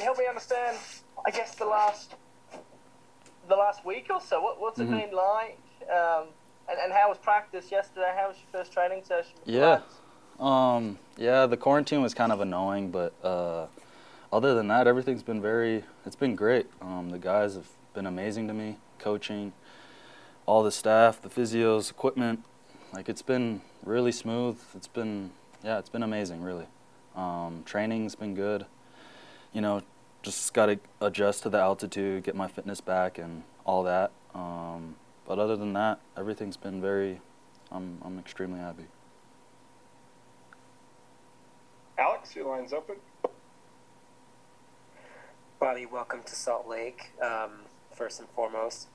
Help me understand. I guess the last the last week or so. What, what's Mhm. it been like? Um, and, and how was practice yesterday? How was your first training session? Yeah. Um, yeah, the quarantine was kind of annoying, but uh, other than that, everything's been very. It's been great. Um, the guys have been amazing to me, coaching, all the staff, the physios, equipment. Like it's been really smooth. It's been yeah, it's been amazing, really. Um, training's been good. You know, just got to adjust to the altitude, get my fitness back, and all that. Um, but other than that, everything's been very. I'm I'm extremely happy. Alex, your line's open. Bobby, welcome to Salt Lake. Um, first and foremost,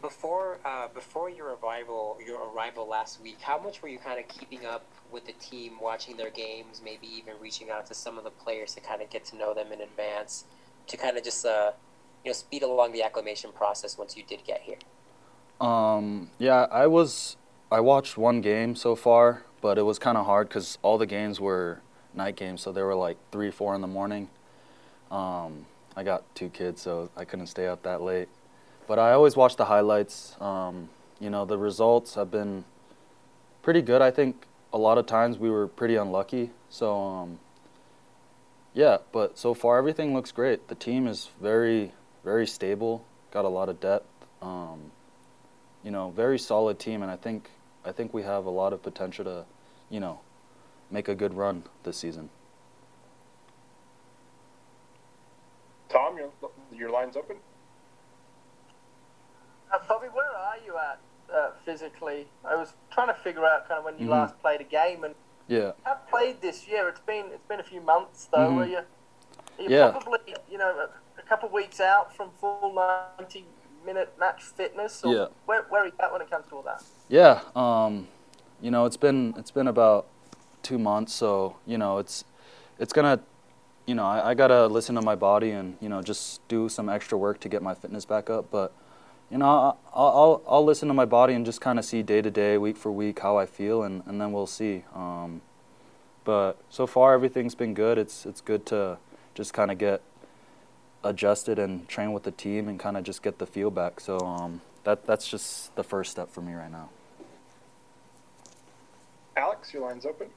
before uh, before your arrival, your arrival last week, how much were you kind of keeping up with the team, watching their games, maybe even reaching out to some of the players to kind of get to know them in advance, to kind of just uh, you know speed along the acclimation process once you did get here. Um, yeah, I was. I watched one game so far, but it was kind of hard because all the games were night games, so they were like three, four in the morning. Um, I got two kids, so I couldn't stay up that late. But I always watch the highlights. Um, you know, the results have been pretty good. I think a lot of times we were pretty unlucky. So, um, yeah, but so far everything looks great. The team is very, very stable. Got a lot of depth. Um, you know, very solid team, and I think I think we have a lot of potential to, you know, make a good run this season. Tom, your your line's open. Uh, Bobby, where are you at uh, physically? I was trying to figure out kind of when you Mhm. last played a game, and Yeah. have played this year. It's been it's been a few months though. Mhm. Are you? Are Yeah. probably you know a, a couple of weeks out from full ninety minute match fitness. Yeah. Where where are you at when it comes to all that? Yeah, um, you know, it's been it's been about two months, so you know, it's it's gonna, you know, I, I gotta listen to my body and you know just do some extra work to get my fitness back up. But you know, I- I'll I'll, I'll listen to my body and just kind of see day to day, week for week how I feel, and, and then we'll see. Um, but so far everything's been good. It's it's good to just kind of get adjusted and train with the team and kind of just get the feel back. So um, that that's just the first step for me right now. Alex, your line's open.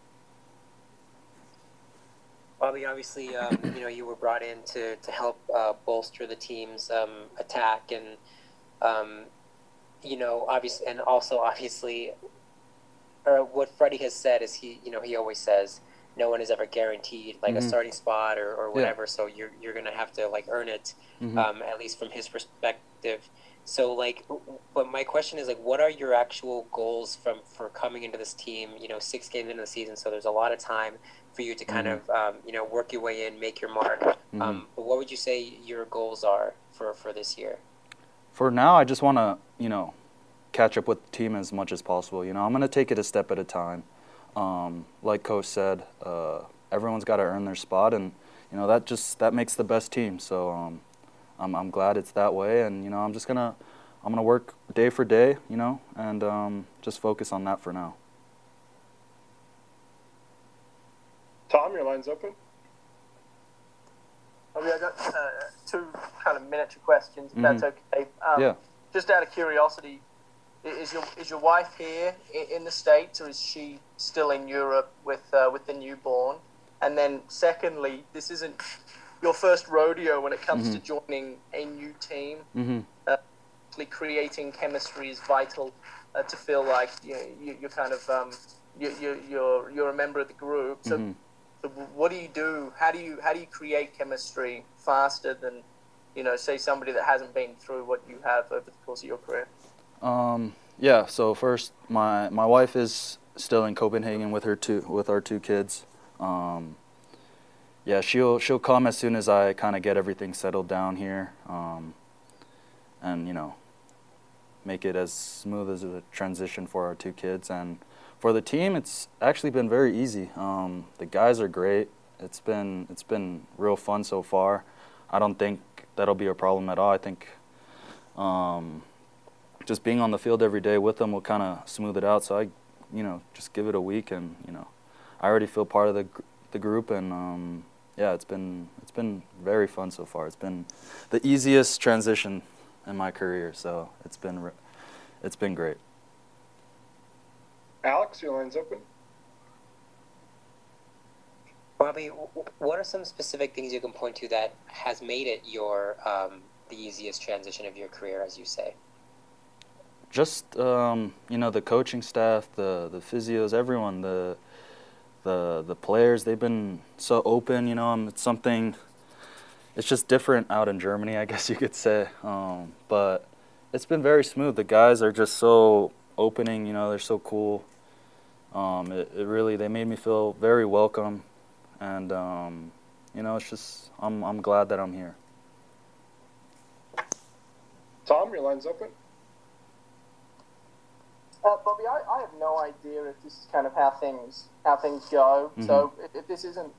Bobby, obviously, um, you know you were brought in to to help uh, bolster the team's um, attack, and um, you know, obviously, and also obviously, uh, what Freddy has said is he, you know, he always says no one is ever guaranteed like a Mhm. starting spot or, or Yeah. whatever. So you're you're gonna have to like earn it, Mhm. um, at least from his perspective. So like, but my question is like, what are your actual goals from for coming into this team? You know, six games into the season, so there's a lot of time for you to kind Mhm. of um, you know work your way in, make your mark. Mhm. Um, but what would you say your goals are for for this year? For now, I just want to, you know, catch up with the team as much as possible. You know, I'm going to take it a step at a time. Um, like Coach said, uh, everyone's got to earn their spot, and you know that just that makes the best team. So um, I'm I'm glad it's that way, and you know I'm just gonna I'm gonna work day for day, you know, and um, just focus on that for now. Tom, your line's open. Bobby, I got uh, two kind of miniature questions, if that's okay. Um, Yeah. Just out of curiosity, is your is your wife here in the states, or is she still in Europe with uh, with the newborn? And then, secondly, this isn't your first rodeo when it comes to joining a new team. Mm-hmm. Actually, creating chemistry is vital uh, to feel like you, you, you're kind of um, you, you, you're you're a member of the group. So, Mhm. So what do you do? How do you how do you create chemistry faster than you know, say somebody that hasn't been through what you have over the course of your career? Um, yeah. So first, my my wife is still in Copenhagen with her two with our two kids. Um, yeah, she'll she'll come as soon as I kind of get everything settled down here, um, and you know, make it as smooth as a transition for our two kids. And for the team, it's actually been very easy. Um, the guys are great. It's been it's been real fun so far. I don't think that'll be a problem at all. I think. Um, just being on the field every day with them will kind of smooth it out. So I, you know, just give it a week, and you know, I already feel part of the the group, and um, yeah, it's been it's been very fun so far. It's been the easiest transition in my career, so it's been it's been great. Alex, your line's open. Bobby, what are some specific things you can point to that has made it your um, the easiest transition of your career, as you say? Just um, you know the coaching staff, the the physios, everyone, the the the players. They've been so open. You know, um, it's something. It's just different out in Germany, I guess you could say. Um, but it's been very smooth. The guys are just so opening. You know, they're so cool. Um, it, it really they made me feel very welcome, and um, you know, it's just I'm I'm glad that I'm here. Tom, your line's open. Uh, Bobby, I, I have no idea if this is kind of how things how things go. So if, if this isn't if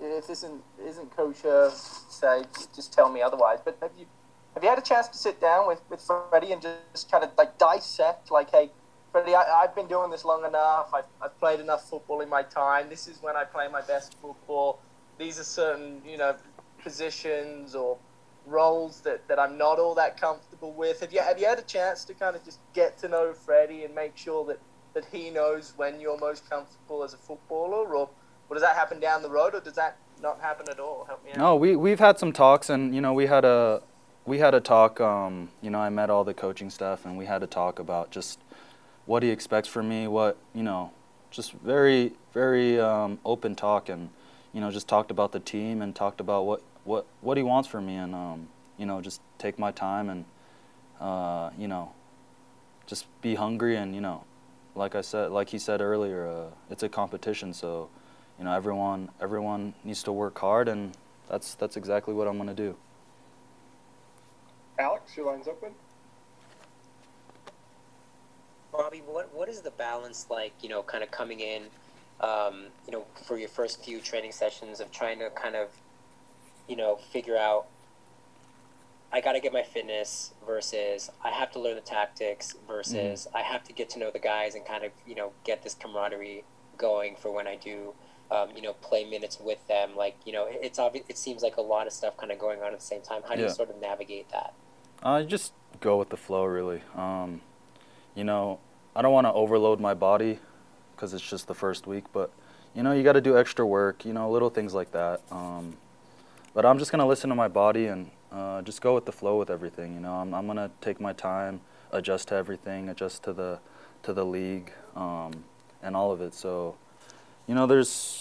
this isn't isn't kosher, say just tell me otherwise. But have you have you had a chance to sit down with, with Freddy and just kind of like dissect like, hey, Freddy, I, I've been doing this long enough. I've, I've played enough football in my time. This is when I play my best football. These are certain you know positions or roles that, that I'm not all that comfortable with. Have you have you had a chance to kind of just get to know Freddy and make sure that, that he knows when you're most comfortable as a footballer, or, or does that happen down the road, or does that not happen at all? Help me out. No, we we've had some talks, and you know, we had a we had a talk. Um, you know, I met all the coaching staff, and we had a talk about just what he expects from me. What you know, just very very um, open talk, and you know, just talked about the team and talked about what what what he wants from me, and um, you know, just take my time and uh, you know, just be hungry, and you know, like I said, like he said earlier, uh, it's a competition, so you know everyone everyone needs to work hard and that's that's exactly what I'm going to do. Alex, your line's open. Bobby, what what is the balance like? You know, kind of coming in, um, you know, for your first few training sessions of trying to kind of, you know, figure out. I got to get my fitness versus I have to learn the tactics versus I have to get to know the guys and kind of you know get this camaraderie going for when I do, um, you know, play minutes with them. Like you know, it- it's obvious. It seems like a lot of stuff kind of going on at the same time. How do you sort of navigate that? I just go with the flow, really. Um, you know, I don't want to overload my body because it's just the first week, but you know, you got to do extra work. You know, little things like that. Um, but I'm just gonna listen to my body and uh, just go with the flow with everything. You know, I'm I'm gonna take my time, adjust to everything, adjust to the to the league, um, and all of it. So, you know, there's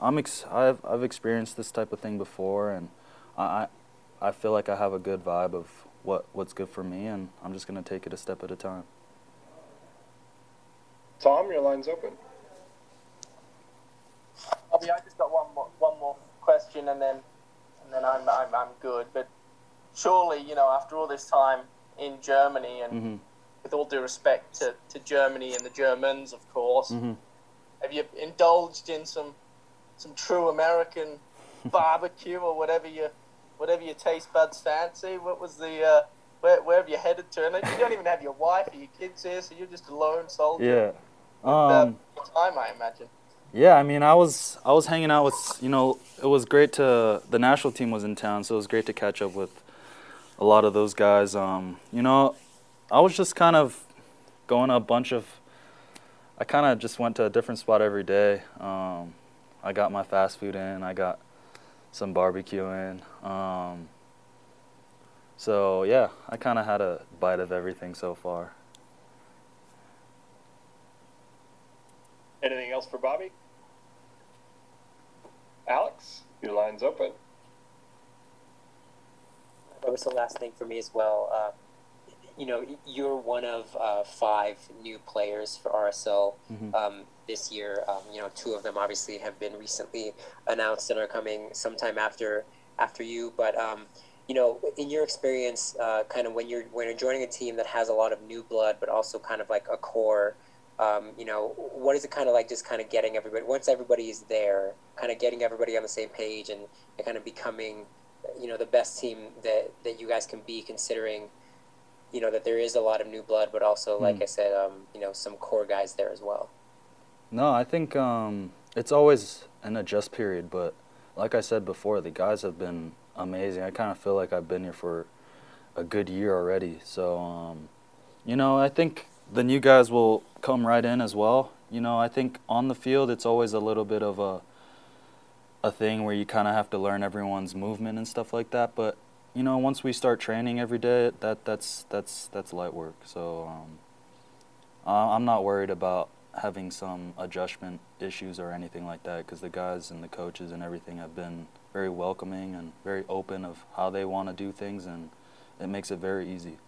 I'm ex- I've I've experienced this type of thing before, and I I I feel like I have a good vibe of what what's good for me, and I'm just gonna take it a step at a time. Tom, your line's open. I mean, I just got one more one more question, and then and then I'm I'm, I'm good. But surely, you know, after all this time in Germany, and hmm with all due respect to, to Germany and the Germans, of course, hmm have you indulged in some some true American barbecue or whatever you whatever your taste buds fancy? What was the uh, where where have you headed to? And you don't even have your wife or your kids here, so you're just a lone soldier. Yeah. Uh, Um, time, I imagine. yeah, I mean, I was I was hanging out with you know it was great to the national team was in town, so it was great to catch up with a lot of those guys. Um, you know, I was just kind of going a bunch of. I kind of just went to a different spot every day. Um, I got my fast food in. I got some barbecue in. Um, so yeah, I kind of had a bite of everything so far. Anything else for Bobby? Alex, your line's open. That was the last thing for me as well. Uh, you know, you're one of uh, five new players for RSL Mhm. um, this year. Um, you know, two of them obviously have been recently announced and are coming sometime after after you. But um, you know, in your experience, uh, kind of when you're when you're joining a team that has a lot of new blood, but also kind of like a core. Um, you know, what is it kind of like? Just kind of getting everybody once everybody is there, kind of getting everybody on the same page and, and kind of becoming you know the best team that that you guys can be considering you know that there is a lot of new blood but also like Mm. i said um, you know some core guys there as well No, I think um, it's always an adjust period, but like I said before, the guys have been amazing. I kind of feel like I've been here for a good year already. So, um, you know, I think the new guys will come right in as well. You know, I think on the field it's always a little bit of a a thing where you kind of have to learn everyone's movement and stuff like that. But you know, once we start training every day, that that's that's that's light work. So um, I'm not worried about having some adjustment issues or anything like that because the guys and the coaches and everything have been very welcoming and very open of how they want to do things and it makes it very easy.